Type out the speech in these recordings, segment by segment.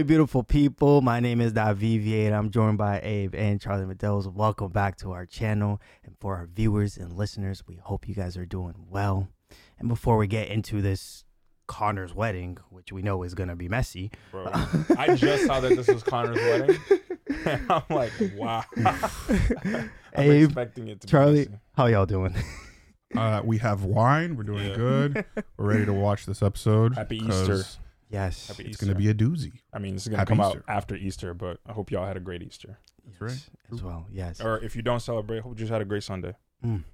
Hello, beautiful people. My name is Davivier, and I'm joined by Abe and Charlie Meadows. Welcome back to our channel. And for our viewers and listeners, we hope you guys are doing well. And before we get into this Connor's wedding, which we know is going to be messy, Bro, I just saw that this was Connor's wedding. I'm like, wow. I'm Abe, expecting it to Charlie, be messy. how y'all doing? Uh, we have wine. We're doing Yeah. good. We're ready to watch this episode. Happy Easter. Yes. Happy It's going to be a doozy. I mean, this is going to come Easter. out after Easter, but I hope y'all had a great Easter. That's right. As well, yes. Or if you don't celebrate, hope you just had a great Sunday. Mm,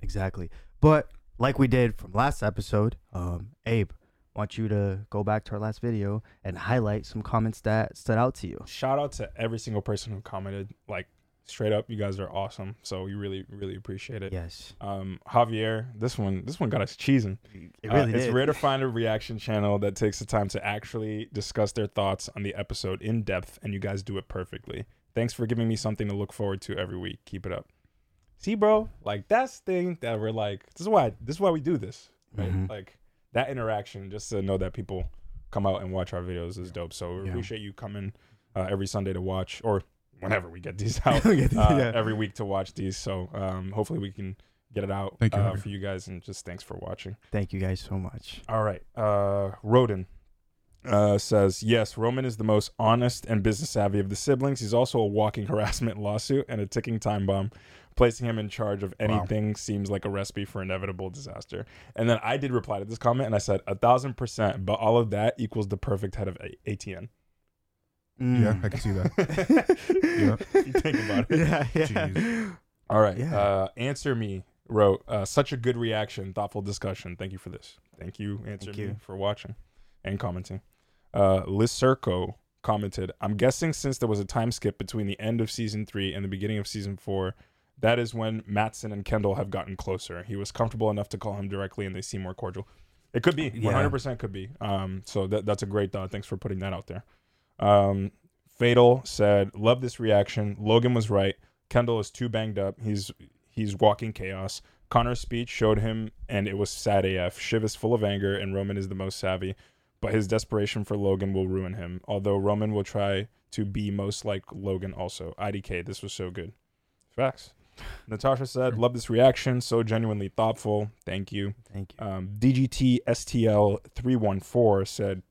exactly. But like we did from last episode, um, Abe, want you to go back to our last video and highlight some comments that stood out to you. Shout out to every single person who commented. Like, straight up, you guys are awesome. So we really, really appreciate it. Yes. Um, Javier, this one, this one got us cheesing. It Uh, really it's rare to find a reaction channel that takes the time to actually discuss their thoughts on the episode in depth, and you guys do it perfectly. Thanks for giving me something to look forward to every week. Keep it up. See, bro, like that's the thing that we're like. This is why. This is why we do this. Right? Mhm. Like that interaction, just to know that people come out and watch our videos is dope. So we Yeah. appreciate you coming uh, every Sunday to watch, or whenever we get these out We get these, uh, yeah. every week to watch these. So um, hopefully we can get it out Thank you, uh, for you guys, and just thanks for watching. Thank you guys so much. All right. Uh, Roden uh, says, yes, Roman is the most honest and business savvy of the siblings. He's also a walking harassment lawsuit and a ticking time bomb. Placing him in charge of anything seems like a recipe for inevitable disaster. And then I did reply to this comment and I said, a thousand percent, but all of that equals the perfect head of a- ATN. Yeah, Mm. I can see that. yeah. You think about it. yeah, yeah. Jeez. All right. Yeah. Uh, Answer Me wrote, uh, such a good reaction, thoughtful discussion. Thank you for this. Thank you, Answer Thank Me, you. for watching and commenting. Uh, Liz Circo commented, I'm guessing since there was a time skip between the end of season three and the beginning of season four, that is when Matsson and Kendall have gotten closer. He was comfortable enough to call him directly and they seem more cordial. It could be. Yeah. 100% could be. Um, so that, that's a great thought. Thanks for putting that out there. Um, Fatal said, "Love this reaction. Logan was right. Kendall is too banged up. He's he's walking chaos. Connor's speech showed him, and it was sad AF. Shiv is full of anger, and Roman is the most savvy, but his desperation for Logan will ruin him. Although Roman will try to be most like Logan. Also, IDK, this was so good. Facts." Natasha said, "Love this reaction. So genuinely thoughtful. Thank you." Thank you. Um, DGT STL three one four said,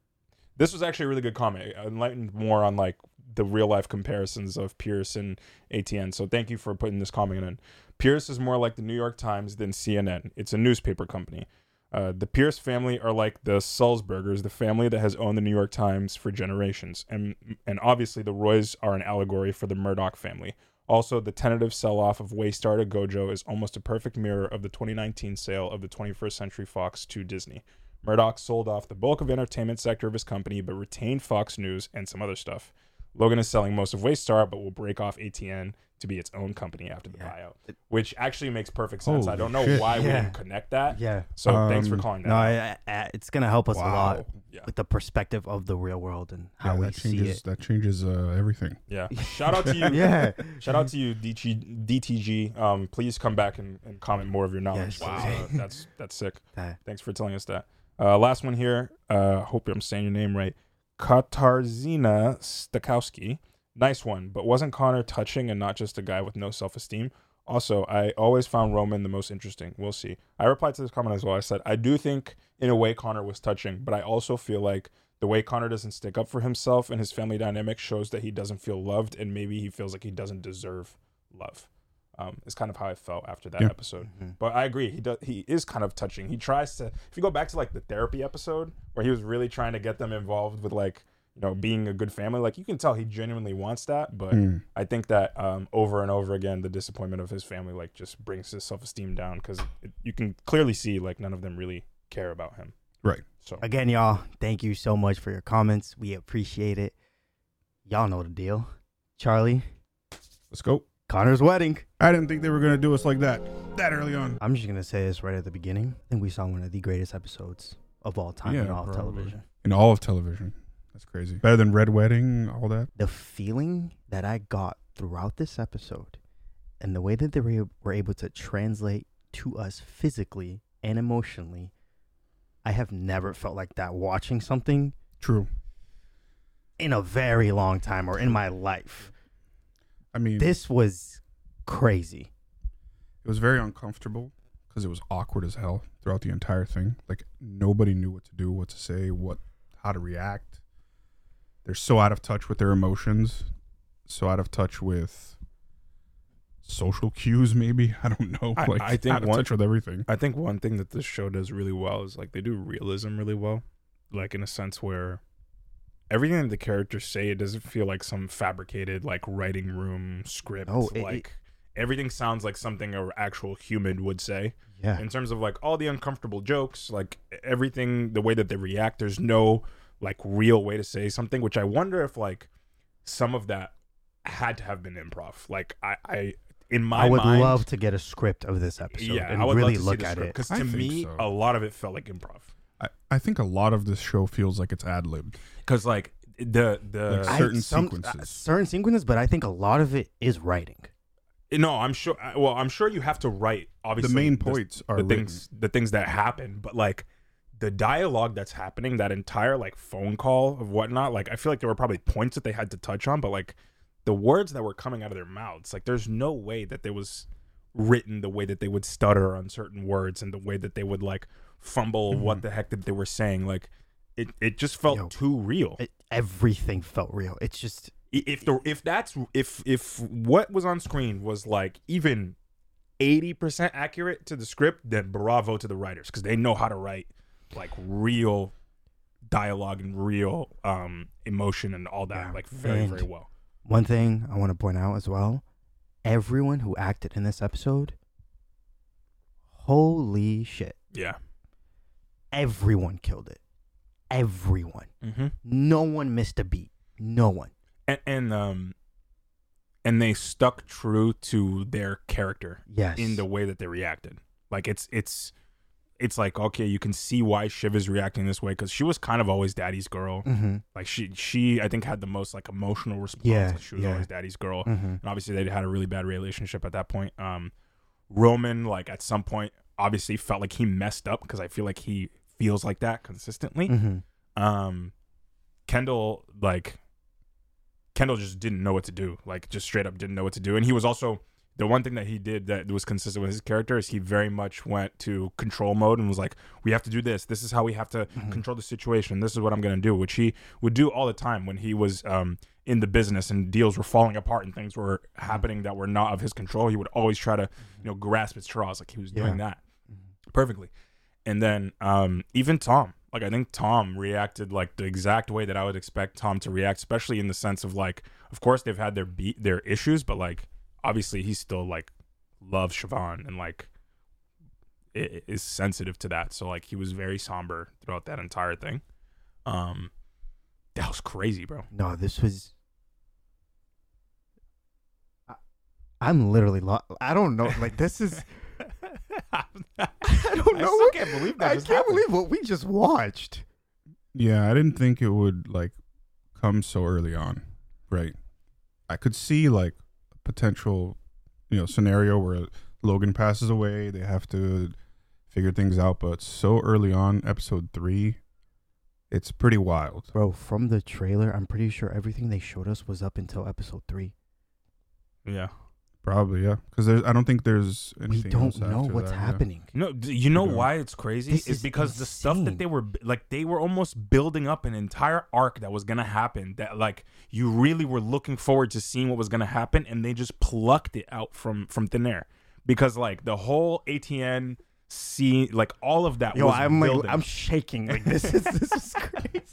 "This was actually a really good comment. It enlightened more on like the real life comparisons of Pierce and ATN. So thank you for putting this comment in. Pierce is more like the New York Times than CNN. It's a newspaper company. Uh, the Pierce family are like the Sulzbergers, the family that has owned the New York Times for generations, and and obviously the Roys are an allegory for the Murdoch family." Also, the tentative sell off of Waystar to Gojo is almost a perfect mirror of the 2019 sale of the 21st Century Fox to Disney. Murdoch sold off the bulk of entertainment sector of his company, but retained Fox News and some other stuff. Logan is selling most of Waystar, but will break off ATN to be its own company after the Yeah. buyout, which actually makes perfect sense. I don't know shit. why we didn't connect that. Yeah. So thanks for Um, calling that. No. I, I, it's gonna help us a lot yeah. with the perspective of the real world and how Yeah, we that see changes. it. That changes uh, everything. Yeah. Shout out to you. yeah. Shout out to you, DG, DTG. Um, please come back and, and comment more of your knowledge. Yes. 'cause, uh, that's that's sick. That- Thanks for telling us that. Uh, last one here. Uh, hope I'm saying your name right. Katarzina Stakowski. Nice one, but wasn't Connor touching and not just a guy with no self esteem? Also, I always found Roman the most interesting. We'll see. I replied to this comment as well. I said, I do think in a way Connor was touching, but I also feel like the way Connor doesn't stick up for himself and his family dynamic shows that he doesn't feel loved and maybe he feels like he doesn't deserve love. Um, is kind of how I felt after that Yeah. episode. Mhm. But I agree. He does. He is kind of touching. He tries to. If you go back to like the therapy episode where he was really trying to get them involved with like you know being a good family, like you can tell he genuinely wants that. But Mm. I think that um, over and over again, the disappointment of his family like just brings his self esteem down because you can clearly see like none of them really care about him. Right. So Again, y'all, thank you so much for your comments. We appreciate it. Y'all know the deal. Charlie, Let's go. Connor's wedding. I didn't think they were gonna do us like that that early on. I'm just gonna say this right at the beginning. I think we saw one of the greatest episodes of all time in Yeah, all of probably. television. In all of television. That's crazy. Better than Red Wedding, all that. The feeling that I got throughout this episode and the way that they were, were able to translate to us physically and emotionally, I have never felt like that watching something. True. in a very long time or in my life. I mean, This was crazy. it was very uncomfortable because it was awkward as hell throughout the entire thing. Like nobody knew what to do, what to say, what, how to react. They're so out of touch with their emotions, so out of touch with social cues. Maybe I don't know. I- like I think out of one- touch with everything. I think one thing that this show does really well is like they do realism really well, like in a sense where everything that the characters say it doesn't feel like some fabricated like writing room script. No, it- it- like everything sounds like something an actual human would say. Yeah. in terms of like all the uncomfortable jokes, like everything, the way that they react, there's no like real way to say something, which I wonder if like some of that had to have been improv. Like I, I in my I would mind, love to get a script of this episode yeah, and I would really love to look see the at script it. because to me, so. a lot of it felt like improv. I, I think a lot of this show feels like it's ad libbed. Because like the the Like, I- certain some- sequences. uh, certain sequences, but I think a lot of it is writing. no, I'm sure. Well, I'm sure you have to write obviously the main the- points are the written. things the things that happen but like the dialogue that's happening that entire like phone call of whatnot like i feel like there were probably points that they had to touch on but like the words that were coming out of their mouths like there's no way that there was written the way that they would stutter on certain words and the way that they would like fumble what the heck that they were saying like it, it just felt Yo. too real It, everything felt real. It's just if the if that's if if what was on screen was like even 80% accurate to the script then bravo to the writers because they know how to write like real dialogue and real um emotion and all that Yeah. like very And- very well one thing I want to point out as well. Everyone who acted in this episode, holy shit. yeah Everyone killed it. Everyone. mm-hmm. No one missed a beat. No one. and, and um and they stuck true to their character Yes. in the way that they reacted. Like it's it's it's like okay, you can see why Shiv is reacting this way because she was kind of always daddy's girl. Mm-hmm. Like she she I think had the most like emotional response. Yeah, she was yeah. always daddy's girl. Mm-hmm. And obviously they had a really bad relationship at that point. Um Roman like at some point obviously felt like he messed up because I feel like he feels like that consistently. Mm-hmm. Um Kendall like Kendall just didn't know what to do. Like just straight up didn't know what to do. And he was also the one thing that he did that was consistent with his character is he very much went to control mode and was like, "We have to do this. This is how we have to Mhm. control the situation. This is what I'm going to do," which he would do all the time when he was um, in the business and deals were falling apart and things were happening that were not of his control. He would always try to, you know, grasp at straws. Like he was doing Yeah. that perfectly. And then um, even Tom, like I think Tom reacted like the exact way that I would expect Tom to react, especially in the sense of like, of course they've had their beat their issues, but like obviously he still like loves Siobhan and like is sensitive to that. So like he was very somber throughout that entire thing. Um, that was crazy, bro. No, this was. I, I'm literally lost. I don't know. Like this is. I don't know still what- can't believe that. I just can't happened. believe what we just watched. Yeah, I didn't think it would like come so early on. Right. I could see like a potential, you know, scenario where Logan passes away, they have to figure things out, but so early on, episode 3, it's pretty wild. Bro, from the trailer, I'm pretty sure everything they showed us was up until episode three. Yeah. Probably, yeah, cuz there's I don't think there's Anything We don't else know after what's that, yeah. happening. No, d- you know Yeah. why it's crazy? This is is because the stuff that they were like they were almost building up an entire arc that was gonna happen. That like you really were looking forward to seeing what was gonna happen, and they just plucked it out from from thin air because like the whole ATN scene, like all of that. Yo, was I'm like. I'm shaking. Like this is this is crazy.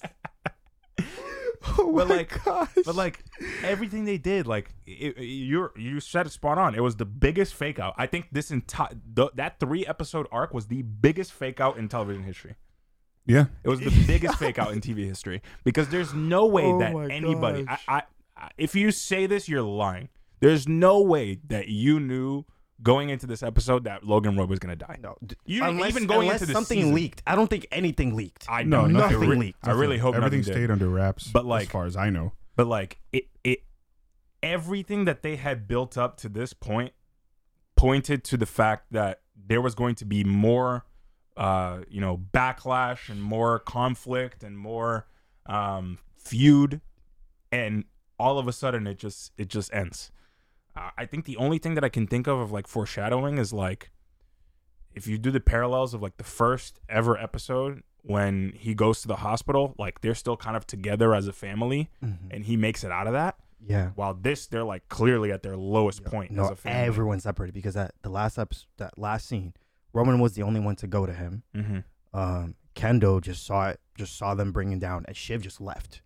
oh But, like- gosh. But like everything they did, like it, it- you're you said it spot on. It was the biggest fake out. I think this entire that three episode arc was the biggest fake out in television history. Yeah. It was the biggest fake out in TV history because there's no way Oh that anybody. I. I, I, if you say this, you're lying. There's no way that you knew going into this episode that Logan Roy was gonna die. no, You unless, even going unless into the something season. leaked. I don't think anything leaked. I No, know nothing I re- leaked. I really hope everything nothing did. stayed under wraps But, like- as far as I know. but like it it everything that they had built up to this point pointed to the fact that there was going to be more uh you know backlash and more conflict and more um feud and all of a sudden it just it just ends. I think the only thing that I can think of of like foreshadowing is like if you do the parallels of like the first ever episode when he goes to the hospital, like they're still kind of together as a family, Mhm. and he makes it out of that. Yeah. While this, they're like clearly at their lowest point as No, a family. everyone separated because that the last episode, that last scene, Roman was the only one to go to him. hmm Um, Kendo just saw it, just saw them bringing down, and Shiv just left.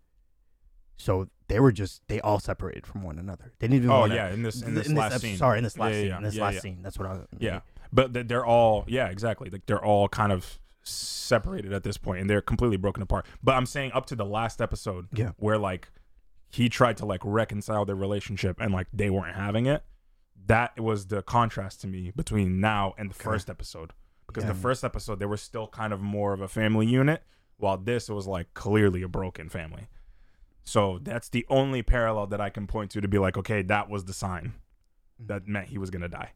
So they were just they all separated from one another. They didn't even. Oh yeah, in this in this in last scene. Sorry, in this last Yeah, yeah, scene. yeah. In this Yeah, last yeah. scene. That's what I. was Yeah, but they're all yeah exactly like they're all kind of separated at this point and they're completely broken apart. But I'm saying up to the last episode, Yeah. where like he tried to like reconcile their relationship and like they weren't having it. That was the contrast to me between now and the Okay. first episode because the first episode they were still kind of more of a family unit, while this was like clearly a broken family. So that's the only parallel that I can point to to be like, okay, that was the sign that meant he was gonna die.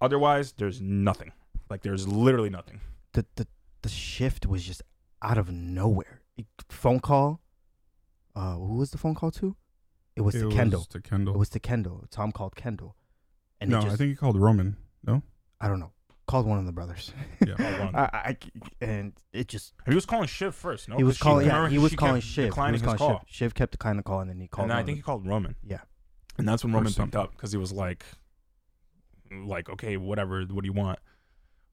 Otherwise, there's nothing. Like there's literally nothing. the the the shift was just out of nowhere. It- phone call. Uh, who was the phone call to? It was it to was Kendall. to It was to Kendall. Tom called Kendall, and no, just, I think he called Roman. No, I don't know. Called one of the brothers. Yeah. One. I, I- and it just he was calling Shiv first. No, he was 'Cause she- calling. Yeah, he was calling Shiv. He was calling call. Shiv. Shiv kept declining the call, and then he called. And I think he called Roman. Yeah. And that's when Roman picked up because he was like, like, okay, whatever. What do you want?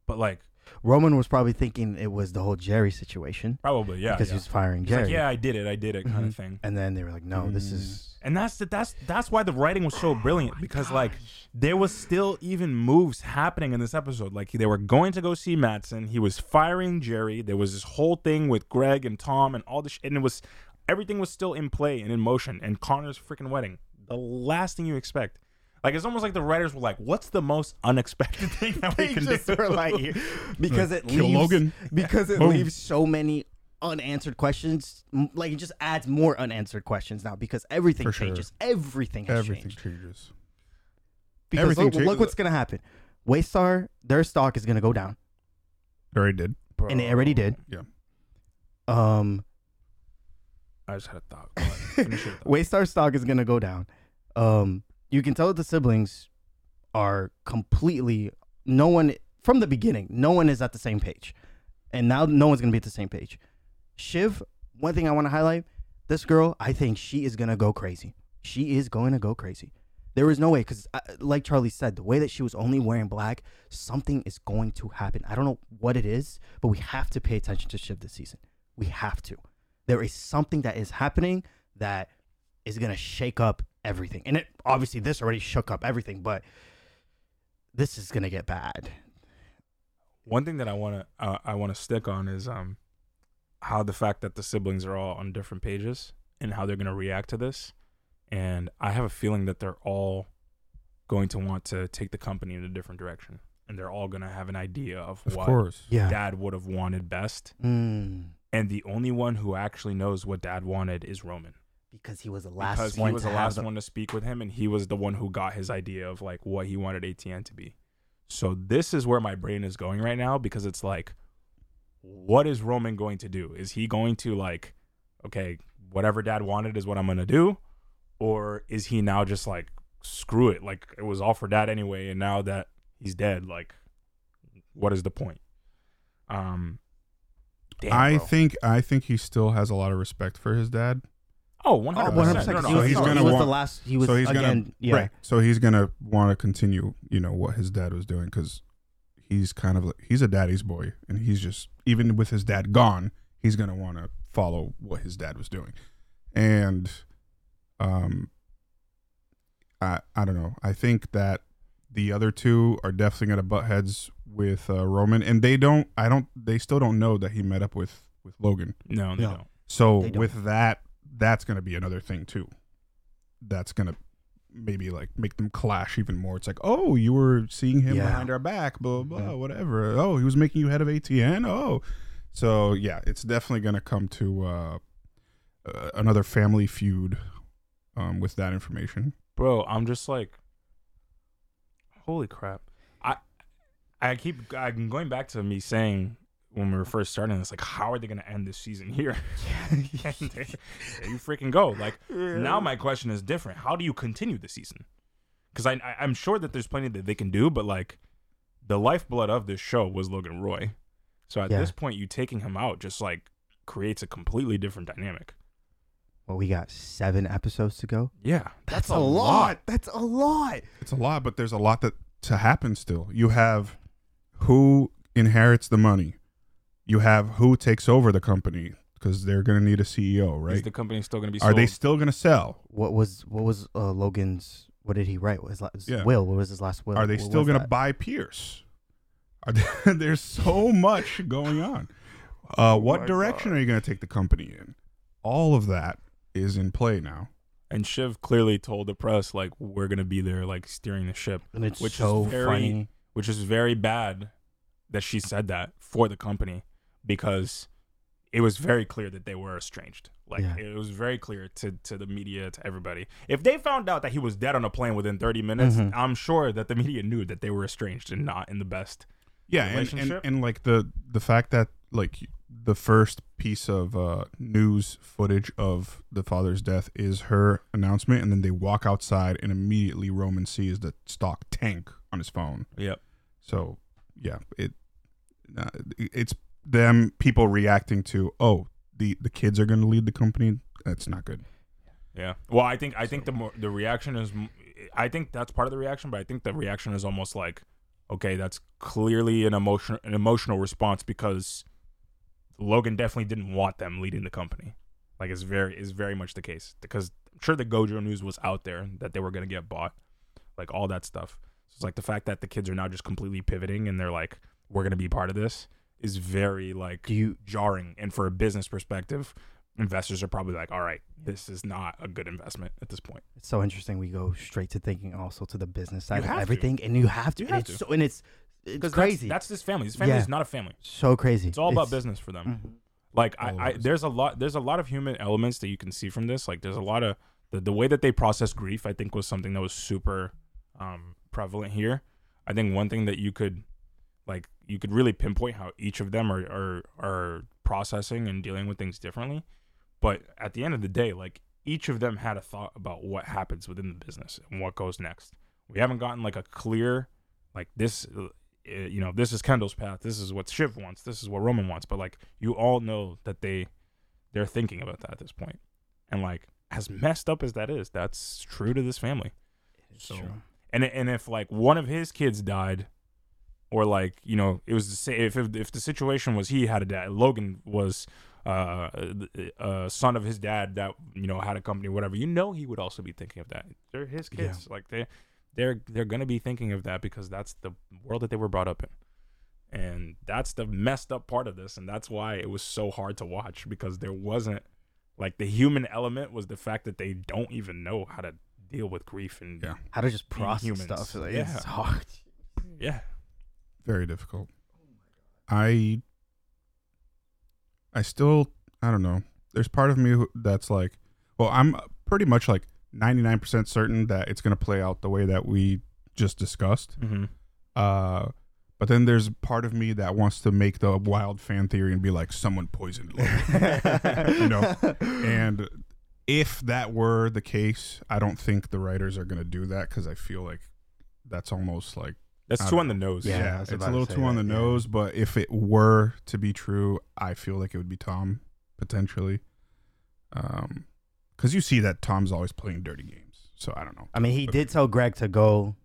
But like, the- Roman was probably thinking it was the whole Jerry situation probably yeah. because yeah. he was firing Jerry. like, yeah, I did it. I did it, kind Mhm. of thing. And then they were like, "No, this Mm. is." And that's the, that's that's why the writing was so brilliant Oh because like there was still even moves happening in this episode. Like they were going to go see Matsson. He was firing Jerry. There was this whole thing with Greg and Tom and all this, sh- and it was everything was still in play and in motion. And Connor's freaking wedding, the last thing you expect. Like it's almost like the writers were like, "What's the most unexpected thing that we can just do?" were like, because it Kill leaves Logan. because it Boom. leaves so many unanswered questions. M- Like it just adds more unanswered questions now because everything For sure. changes. Everything has everything changed. changes. Because everything look, cha- look what's gonna happen. Waystar, their stock is gonna go down, It already did. and it already did. Yeah. Um, I just had a thought. Go ahead. Finish your thought. Waystar stock is gonna go down. Um, you can tell that the siblings are completely no one from the beginning. No one is at the same page, and now no one's gonna be at the same page. Shiv, one thing I want to highlight: this girl, I think she is gonna go crazy. She is going to go crazy. There is no way, because uh, like Charlie said, the way that she was only wearing black, something is going to happen. I don't know what it is, but we have to pay attention to Shiv this season. We have to. There is something that is happening that is gonna shake up everything. And it obviously this already shook up everything, but this is gonna get bad. One thing that I want to uh, I want to stick on is um how the fact that the siblings are all on different pages and how they're going to react to this. And I have a feeling that they're all going to want to take the company in a different direction and they're all going to have an idea of, Of what course. Yeah. dad would have wanted best. Mm, And the only one who actually knows what dad wanted is Roman. Because he was the last because one he was to the last the- one to speak with him and he was the one who got his idea of like what he wanted ATN to be. So this is where my brain is going right now because it's like what is Roman going to do? Is he going to like okay, whatever dad wanted is what I'm going to do or is he now just like screw it like it was all for dad anyway and now that he's dead like what is the point? Um damn, I bro. think I think he still has a lot of respect for his dad. Oh, 100%. Oh, 100%. No, no, he So he's gonna he was the want- last. He was so he's again. gonna yeah. right. So he's gonna want to continue, you know, what his dad was doing because he's kind of like he's a daddy's boy, and he's just even with his dad gone, he's gonna want to follow what his dad was doing, and um, I I don't know. I think that the other two are definitely gonna butt heads with uh, Roman, and they don't. I don't. They still don't know that he met up with with Logan. No, they No. don't. So They don't. with that, that's going to be another thing too. That's going to maybe like make them clash even more. It's like, oh, you were seeing him Yeah. behind our back, blah blah, blah Mhm. whatever. Oh, he was making you head of ATN. Oh, so yeah, it's definitely going to come to uh, uh, another family feud um, with that information. bro i'm just like holy crap i i keep i'm going back to me saying when we were first starting. It's like, how are they going to end this season here? and there, there you freaking go. Like now, my question is different. How do you continue the season? Because I, I I'm sure that there's plenty that they can do, but like the lifeblood of this show was Logan Roy. So at Yeah. this point, you taking him out just like creates a completely different dynamic. Well, we got seven episodes to go. Yeah, That's, a lot. That's a lot. It's a lot, but there's a lot that to happen still. You have who inherits the money. You have who takes over the company because they're going to need a CEO, Is right? the company still going to be? Are they still going to sell? What was what was uh, Logan's? What did he write? His last Yeah. will. What was his last will? Are they What still going to buy Pierce? Are they, there's so much going on. Uh, what Oh my direction God. are you going to take the company in? All of that is in play now. And Shiv clearly told the press like we're going to be there, like steering the ship. And it's which is very- funny. which is very bad that she said that for the company because it was very clear that they were estranged. Like Yeah. it was very clear to to the media, to everybody. If they found out that he was dead on a plane within 30 minutes, Mhm. I'm sure that the media knew that they were estranged and not in the best. Yeah, and, and and like the the fact that like the first piece of uh, news footage of the father's death is her announcement, and then they walk outside, and immediately Roman sees the stock tank on his phone. Yep. So yeah, it uh, it's them people reacting to oh the the kids are going to lead the company. That's not good. Yeah. Well, I think I think the more the reaction is I think that's part of the reaction, but I think the reaction is almost like okay, that's clearly an emotion an emotional response because Logan definitely didn't want them leading the company. Like it's very is very much the case because I'm sure the Gojo news was out there that they were going to get bought, like all that stuff. So it's like the fact that the kids are now just completely pivoting and they're like, we're going to be part of this is very like you jarring. And for a business perspective, investors are probably like, all right, this is not a good investment at this point. It's so interesting. We go straight to thinking also to the business side of have to. everything, and you have to. You and have it's to. so and it's it's crazy. That's, that's this family. This family Yeah. is not a family. so crazy. It's all about business for them. Mhm. Like I, I there's a lot there's a lot of human elements that you can see from this. Like there's a lot of the, the way that they process grief, I think was something that was super um prevalent here. I think one thing that you could like you could really pinpoint how each of them are are are processing and dealing with things differently. But at the end of the day, like each of them had a thought about what happens within the business and what goes next. We haven't gotten like a clear like this uh, you know, this is Kendall's path. This is what Shiv wants. This is what Roman wants. But like, you all know that they they're thinking about that at this point. And like, as messed up as that is, that's true to this family. It's So- true. And and if like one of his kids died, or like you know, it was the same. If if, if the situation was he had a dad, Logan was uh, a son of his dad that you know had a company, or whatever. You know, he would also be thinking of that. They're his Yeah. kids. Like they they're they're gonna be thinking of that because that's the world that they were brought up in. And that's the messed up part of this, and that's why it was so hard to watch because there wasn't like the human element was the fact that they don't even know how to deal with grief and Yeah. How to just process humans. stuff. Like, Yeah. It's hard. yeah. Very difficult. I I still I don't know. There's part of me that's like, well, I'm pretty much like 99% certain that it's going to play out the way that we just discussed. Mm-hmm. Uh but then there's part of me that wants to make the wild fan theory and be like someone poisoned Logan. You know, and if that were the case, I don't think the writers are going to do that cuz I feel like that's almost like That's I too on the nose. Yeah, yeah, it's a little say too on the yeah. nose. But if it were to be true, I feel like it would be Tom potentially, um, because you see that Tom's always playing dirty games. So I don't know. I mean, he did tell Greg to go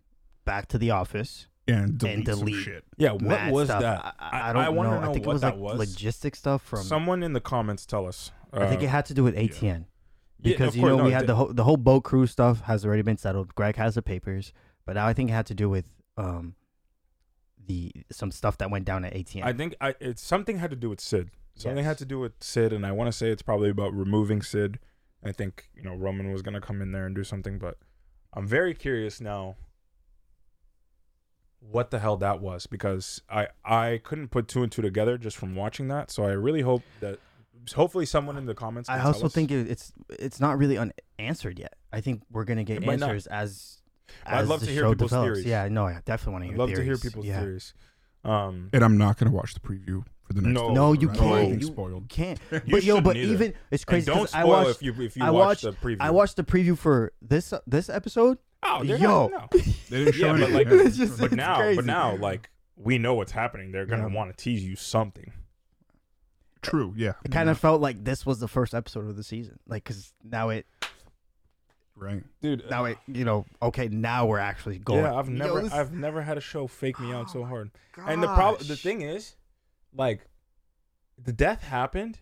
back to the office. And delete, And some delete. shit. Yeah, what was stuff. that? I, I, I don't wanna know. I think it was that like was. logistic stuff from. Someone in the comments tell us. I think Uh, it had to do with ATN yeah, because of you course, know no, we had did. the whole the whole boat crew stuff has already been settled. Greg has the papers, but now I think it had to do with um the some stuff that went down at ATN. I think I, it's something had to do with Cyd. Something Yes. had to do with Cyd, and I want to say it's probably about removing Cyd. I think you know Roman was gonna come in there and do something, but I'm very curious now. What the hell that was because I I couldn't put two and two together just from watching that. So I really hope that hopefully someone in the comments. I also think it's it's not really unanswered yet. I think we're gonna get might not. answers as. I'd love to hear people's develops. theories. Yeah, no, I definitely want to I'd hear. love to hear people's yeah. theories. Um, And I'm not gonna watch the preview for the next. No. episode. No, you I don't want can't. anything You spoiled. can't. You but yo, but shouldn't either. even it's And crazy. don't 'cause I spoil watched, if you if you I watch the preview. I watched the preview for this this episode. Oh, they're Yo. not, no. They didn't show Yeah, but like, yeah. It's just- but now, crazy. but now, like we know what's happening. They're gonna Yeah. want to tease you something. True. Yeah. It kind of felt like this was the first episode of the season. Like, cause now it right. Dude, now it you know okay now we're actually going. yeah, I've Yo, never, this- I've never had a show fake me out so Oh hard. And the problem, the thing is, like, the death happened,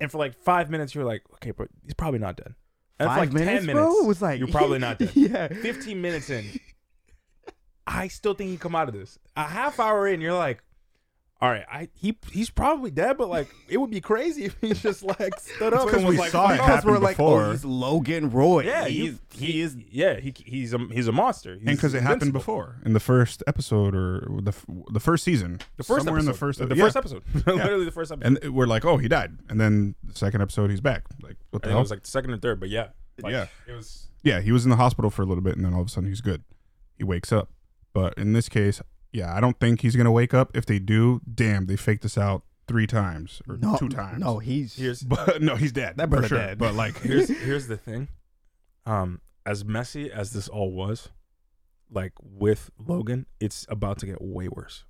and for like five minutes you're like, okay, but he's probably not dead. And five for like minutes, ten minutes, bro. It was like you're probably not dead. yeah. fifteen minutes in, I still think he come out of this. A half hour in, you're like, all right, I he he's probably dead, but like it would be crazy if he just like stood up because we like, saw it off." Because we're like, oh, before. oh, he's Logan Roy. Yeah, he's, you- he is. Yeah, he he's a he's a monster. And because it happened before in the first episode or the the first season, The first somewhere episode. in the first the yeah. first episode, literally the first episode. and we're like, oh, he died, and then the second episode, he's back. Like, what the And it was like the second and third, but yeah, like, Yeah. it was. yeah, he was in the hospital for a little bit, and then all of a sudden he's good. He wakes up, but in this case, yeah, I don't think he's gonna wake up. If they do, damn, they faked this out three times or No, two times. No, he's Here's but no, he's dead. That for brother sure. dead. But like, here's here's the thing. Um, as messy as this all was, like with Logan, it's about to get way worse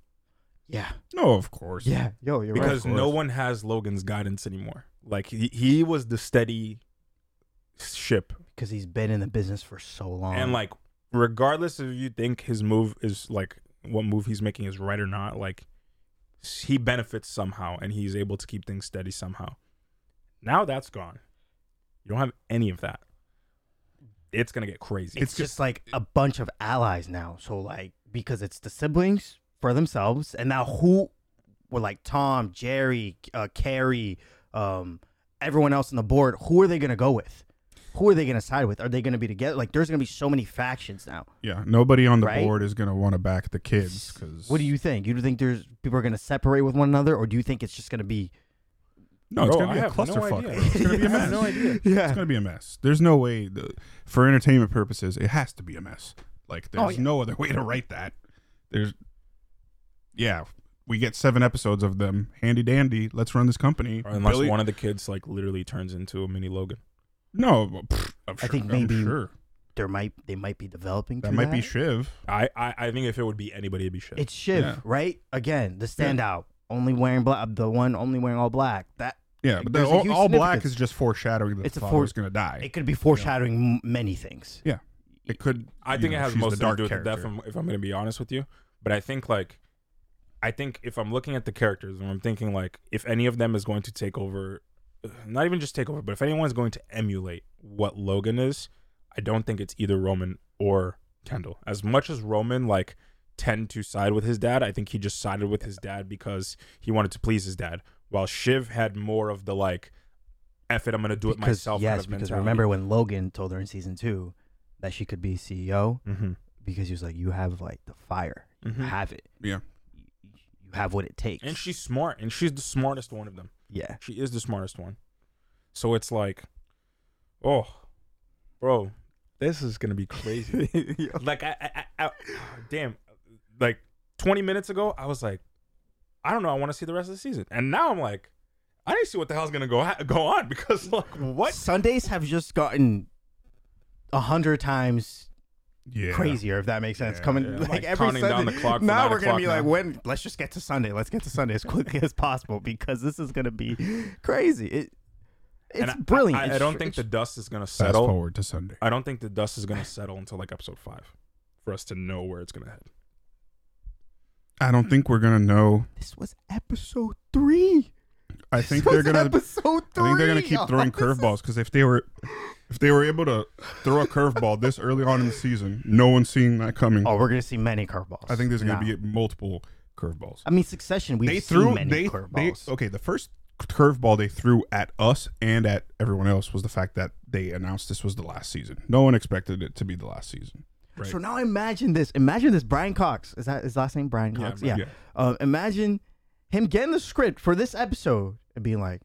yeah, no, of course, yeah. Yo, you're because right. no one has Logan's guidance anymore. Like he, he was the steady ship, Because he's been in the business for so long. and like regardless if you think his move is like what move he's making is right or not, like he benefits somehow, and he's able to keep things steady somehow. Now that's gone. You don't have any of that. It's gonna get crazy. it's just like a bunch of allies now. So like because it's the siblings for themselves, and now who were like Tom, Jerry, uh, Kerry, um, everyone else on the board. Who are they gonna go with? Who are they gonna side with? Are they gonna be together? Like there's gonna be so many factions now. yeah. Nobody on the Right? board is gonna want to back the kids because What do you think? You think there's people are gonna separate with one another, or do you think it's just gonna be? No, it's Bro, gonna be I a have no clusterfuck. idea. It's gonna be a I mess. no idea. Yeah. It's gonna be a mess. There's no way the, for entertainment purposes. It has to be a mess. Like Oh, there's yeah. no other way to write that. There's, yeah, we get seven episodes of them. Handy dandy. Let's run this company. Or unless Billy- one of the kids like literally turns into a mini Logan. No, well, pfft, I'm I sure, think I'm maybe sure There might they might be developing. that to might be Shiv. I, I I think if it would be anybody, it'd be Shiv. It's Shiv, Yeah. right? Again, the standout, only wearing black, the one only wearing all black. That Yeah, but the, all, all black is just foreshadowing that It's a the for- gonna die. it could be foreshadowing m many things. Yeah, it could. I think know, it has she's most the to dark do with the death. character. If I'm going to be honest with you, but I think like, I think if I'm looking at the characters and I'm thinking like, if any of them is going to take over, not even just take over, but if anyone is going to emulate what Logan is, I don't think it's either Roman or Kendall. As much as Roman like tend to side with his dad, I think he just sided with his dad because he wanted to please his dad, while Shiv had more of the like, "F it, I'm going to do it because myself." yes, because remember when Logan told her in season two that she could be CEO hmm because he was like, "You have like the fire, you hmm have it, Yeah. you, you have what it takes." and she's smart, and she's the smartest one of them. Yeah, She is the smartest one. So it's like, oh, bro, this is gonna be crazy. like, I, I, I, I, damn, like twenty minutes ago, I was like, I don't know, I want to see the rest of the season, and now I'm like, I didn't see what the hell's gonna go ha- go on because like what? Sundays have just gotten a hundred times Yeah. crazier, if that makes sense. Yeah, Coming yeah. like, Like every counting Sunday. down the clock now we're gonna be o'clock like, when? Let's just get to Sunday. Let's get to Sunday as quickly as possible because this is gonna be crazy. It, it's And brilliant. I, I It's- don't think the dust is gonna Fast settle. forward to Sunday. I don't think the dust is gonna settle until like episode five, for us to know where it's gonna head. I don't think we're gonna know. This was episode three. I think they're gonna. episode three. I think they're gonna keep throwing This curveballs because if they were, if they were able to throw a curveball this early on in the season, no one's seeing that coming. Oh, we're gonna see many curveballs. I think there's gonna now. be multiple curveballs. I mean, Succession. We've they seen threw many they, they curveballs. okay. The first curveball they threw at us and at everyone else was the fact that they announced this was the last season. No one expected it to be the last season. Right. So now imagine this. Imagine this. Brian Cox. Is that his last name? Brian Yeah, Cox. Yeah. Uh, imagine him getting the script for this episode and being like,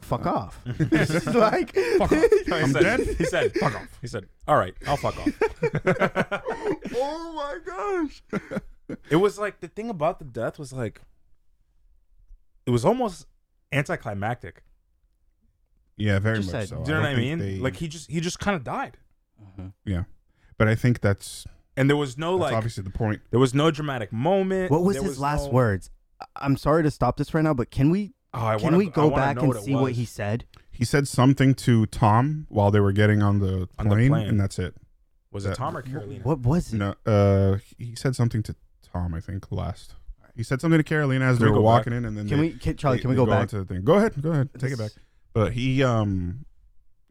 "Fuck off." It's like, Fuck off. He I'm said, dead? He said, "Fuck off." He said, "All right, I'll fuck off." oh my gosh. it was like the thing about the death was like, it was almost anticlimactic. Yeah, very Just much said- so. Do you know what I don't think mean? they- Like he just he just kind of died, mm-hmm. yeah, but I think that's, and there was no that's like obviously the point. there was no dramatic moment. What was There his last no- words? I- I'm sorry to stop this right now, but can we Oh, I can wanna, we go wanna back and it see what he said? He said something to Tom while they were getting on the On the plane, plane. and that's it. was. It that- Tom or Karolina? What was it? No, uh, he said something to Tom. I think last. He said something to Karolina as Can they we were go walking in, and then Can they, we, can, Charlie? they- Can we they go back? to the thing? Go ahead, go ahead, take it back. But he, um,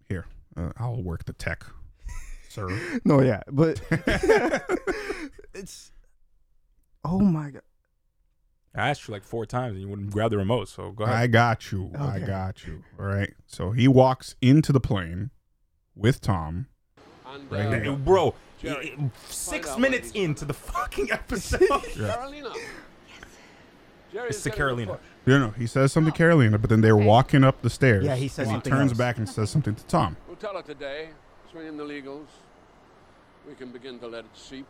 here, uh, I'll work the tech, sir. No, yeah, but it's. Oh my god! I asked you like four times, and you wouldn't grab the remote. So go ahead. I got you. I got you. All right. So he walks into the plane with Tom. And, Right uh, here. Bro, Jerry, i- i- six minutes into the fucking episode. Yeah. Karolina. Jerry It's is to Karolina. the push. You know, he says something to Karolina, but then they're walking up the stairs. Yeah, he says and something He turns else. back and says something to Tom. We'll tell her today. Swing in the legals. We can begin to let it seep.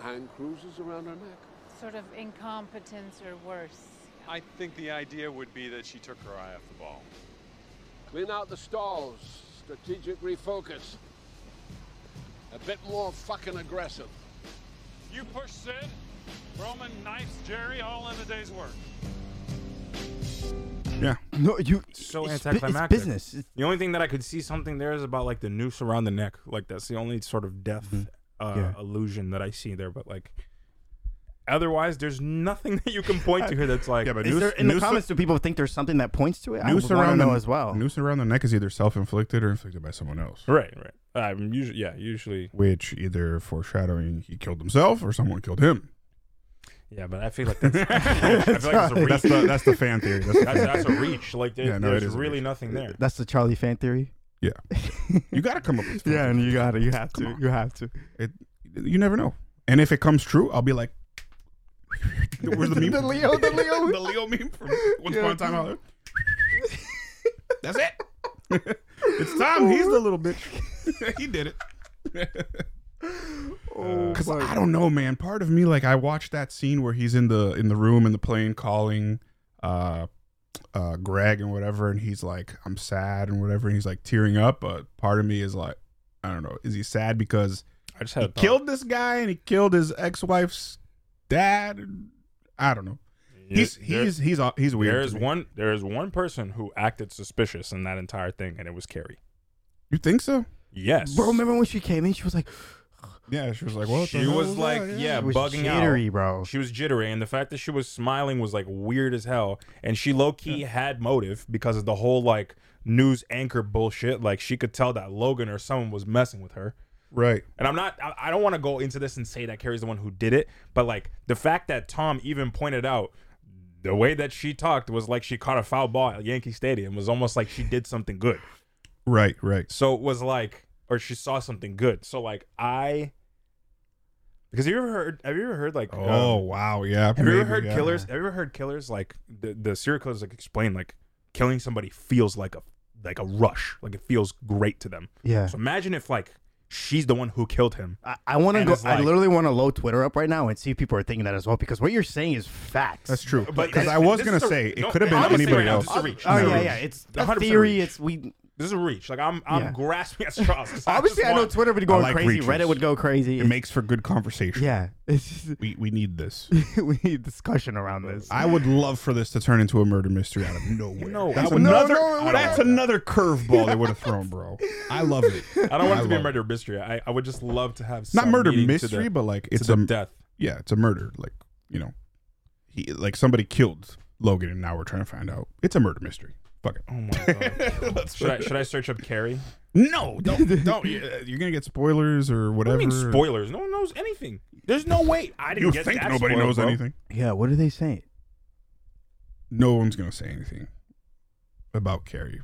Hand cruises around her neck. Sort of incompetence or worse. I think the idea would be that she took her eye off the ball. Clean out the stalls. Strategic refocus. A bit more fucking aggressive. You push Cyd, Roman knifes Jerry all in a day's work. Yeah. No, you. So it's, bu- anticlimactic. It's business. It's- The only thing that I could see something there is about like the noose around the neck. Like that's the only sort of death Mm-hmm. uh, Yeah. illusion that I see there. But like, otherwise, there's nothing that you can point to here that's like. Yeah, but Is noose, there, in the noose- comments, do people think there's something that points to it? I noose would wanna around know the, as well. Noose around the neck is either self-inflicted or inflicted by someone else. right, right. I'm usually yeah, usually Which either foreshadowing he killed himself or someone killed him. yeah, but I feel like that's I feel like that's a reach. That's the that's the fan theory. That's, the That's, fan that's a reach. Like there, Yeah, no, it there's is a really reach. nothing there. That's the Charlie fan theory. Yeah. You got to come up with. fan Yeah, and you got it. You have to. You have to. It, you never know. And if it comes true, I'll be like, "Where's the meme? The Leo- the Leo- the Leo meme from Once Upon a Time Hollywood." That's it. it's Tom. He's the little bitch. he did it. Oh, Because I don't know, man. Part of me, like, I watched that scene where he's in the in the room in the plane calling uh uh Greg and whatever, and he's like, "I'm sad" and whatever, and he's like tearing up. But part of me is like, I don't know, is he sad because I just had he killed this guy and he killed his ex wife's dad? I don't know. He's There- he's he's uh, he's weird. There to is me. one. There is one person who acted suspicious in that entire thing, and it was Kerry. You think so? Yes, Bro, remember when she came in? She was like, Yeah, she was like, "What?" the She hell was like, that? yeah, she was bugging jittery, out. bro. She was jittery, and the fact that she was smiling was like weird as hell. And she low key had motive because of the whole like news anchor bullshit. Like she could tell that Logan or someone was messing with her. Right. And I'm not. I, I don't want to go into this and say that Kerry's the one who did it, but like the fact that Tom even pointed out the way that she talked was like she caught a foul ball at Yankee Stadium. It was almost like she did something good. Right, right. So it was like, or she saw something good. So like I, because have you ever heard? Have you ever heard like? Oh um, wow, yeah. have you ever heard yeah. killers? Have you ever heard killers like the the serial killers like explain like killing somebody feels like a like a rush, like it feels great to them. Yeah. So imagine if like she's the one who killed him. I, I want to go. it's I like- literally want to load Twitter up right now and see if people are thinking that as well. Because what you're saying is facts. That's true. But Because I was gonna is a- say it no, could have been I'm anybody right now, else. this is a reach. Oh This yeah, reach. yeah. It's a 100% theory. reach. It's we. This is a reach. Like I'm I'm Yeah. grasping at straws. 'cause I Obviously, just I know want- Twitter would be going like crazy. reaches. Reddit would go crazy. It makes for good conversation. yeah. It's We we need this. we need discussion around this. I would love for this to turn into a murder mystery out of nowhere. No, that's I would- another. No, no, it that's wouldn't. another curveball they would have thrown, bro. I love it. I don't want it to be a love murder mystery. I, I would just love to have Not some murder meaning to mystery, the, but like to it's the a death. yeah, it's a murder. Like you know, he like somebody killed Logan, and now we're trying to find out. It's a murder mystery. Fuck it. Oh my god. should I should I search up Kerry? No, don't, don't. Uh, you're gonna get spoilers or What do whatever. you mean spoilers? No one knows anything. There's no way. I didn't You get think that nobody spoiled, knows bro. anything? yeah. What are they saying? No one's gonna say anything about Kerry,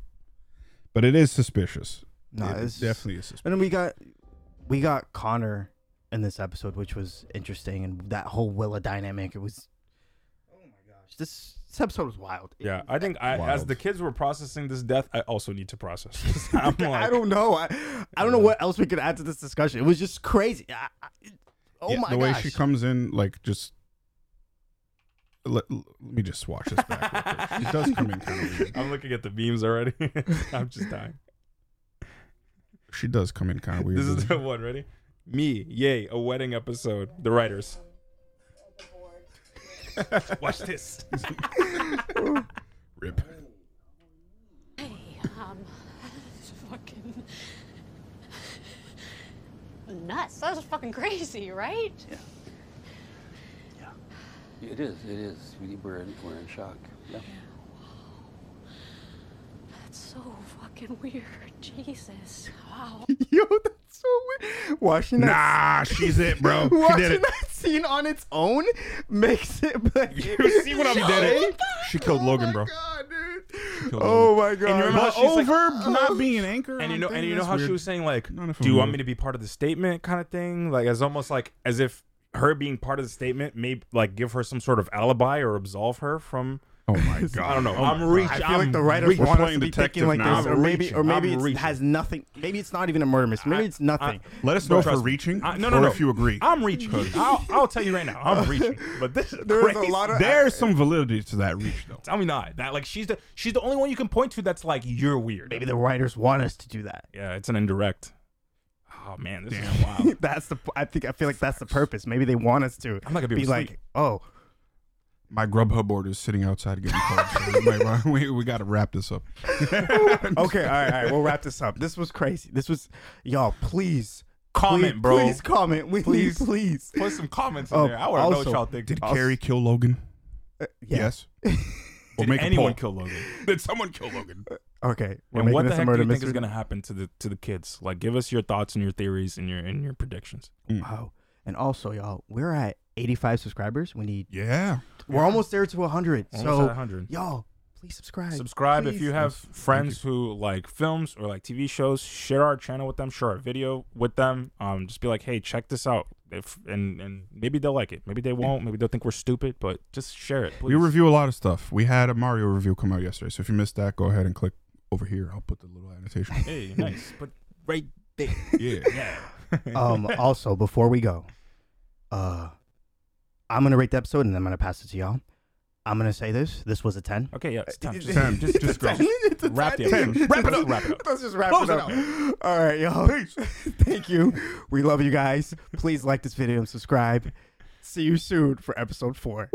but it is suspicious. No, it it's definitely is suspicious. And then we got we got Connor in this episode, which was interesting, and that whole Willa dynamic. It was. Oh my gosh, this, this episode was wild. Yeah, I think I, as the kids were processing this death, I also need to process. this. I'm like, I don't know. I, I don't know what else we could add to this discussion. It was just crazy. I, I, oh Yeah, my the gosh. way she comes in, like just let, let me just watch this back. Real quick. She does come in kind of weird. I'm looking at the beams already. I'm just dying. She does come in kind of weird. This is doesn't the one. Ready? Me, yay, a wedding episode. The writers. Watch this. Rip. Hey, um, it's fucking nuts. That was fucking crazy, right? Yeah. Yeah. It is. It is. We, we're in, we're in shock. Yeah. That's so fucking weird. Jesus. Wow. Yo, that's so weird. Watching that, Nah, she's it, bro. She watching did it. that scene on its own makes it. Like, You see what I'm She. Oh she killed Logan, bro. God, dude. killed Oh my god. And you remember But how she's like- over oh. not being an anchor. And you know, and you know that's how she was saying like, Not if "Do you I'm want me to be part of the statement?" kind of thing. Like, as almost like as if her being part of the statement may like give her some sort of alibi or absolve her from. Oh my god. I don't know. Oh I'm reaching. I feel like the writers reaching. want us to be thinking like now. this, or I'm maybe, reaching. or maybe I'm it reaching. has nothing. Maybe it's not even a murder mystery. Maybe it's nothing. Let us know But if we're reaching. I- no, no, or no. if you agree. I'm reaching. I'll, I'll tell you right now. I'm reaching. But this There's crazy. a lot of There's some validity to that reach, though. Tell me not that. Like she's the she's the only one you can point to that's like you're weird. maybe the writers want us to do that. Yeah, it's an indirect. Oh man, this is wild. that's the. I think I feel like that's the purpose. Maybe they want us to I'm not gonna be, be like, oh, My Grubhub order is sitting outside getting called. so we, might- we, we got to wrap this up. okay, all right, all right. We'll wrap this up. This was crazy. This was, y'all. Please Comment, please, bro. Please comment. We Please. please, please. Put some comments in Oh, there. I want to know what y'all think. Did Also- Kerry kill Logan? Uh, yeah. Yes. Or Did make anyone kill Logan? Did someone kill Logan? Okay. We're And making what the this a heck do murder you think is going to happen to the to the kids? Like, give us your thoughts and your theories and your and your predictions. Wow. And also, y'all, we're at 85 subscribers. We need. Yeah. We're almost there to 100. Almost so, at 100. y'all, please subscribe. Subscribe if you have friends who like films or like TV shows. Share our channel with them. Share our video with them. Um, just be like, hey, check this out. If and and maybe they'll like it. Maybe they won't. Maybe they'll think we're stupid. But just share it. We review a lot of stuff. We had a Mario review come out yesterday. So if you missed that, go ahead and click over here. I'll put the little annotation. Hey, nice. But right there. yeah. Yeah. um, also, before we go, uh, I'm going to rate the episode and then I'm going to pass it to y'all. I'm going to say this. This was a 10. Okay. Yeah. It's time. It's Just, Ten. just, just It's a 10. It's a Wrap the 10. episode. Wrap it up. Wrap it up. Let's just wrap Close it it up. out. All right, y'all. Thank you. We love you guys. Please like this video and subscribe. See you soon for episode four.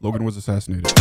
Logan was assassinated.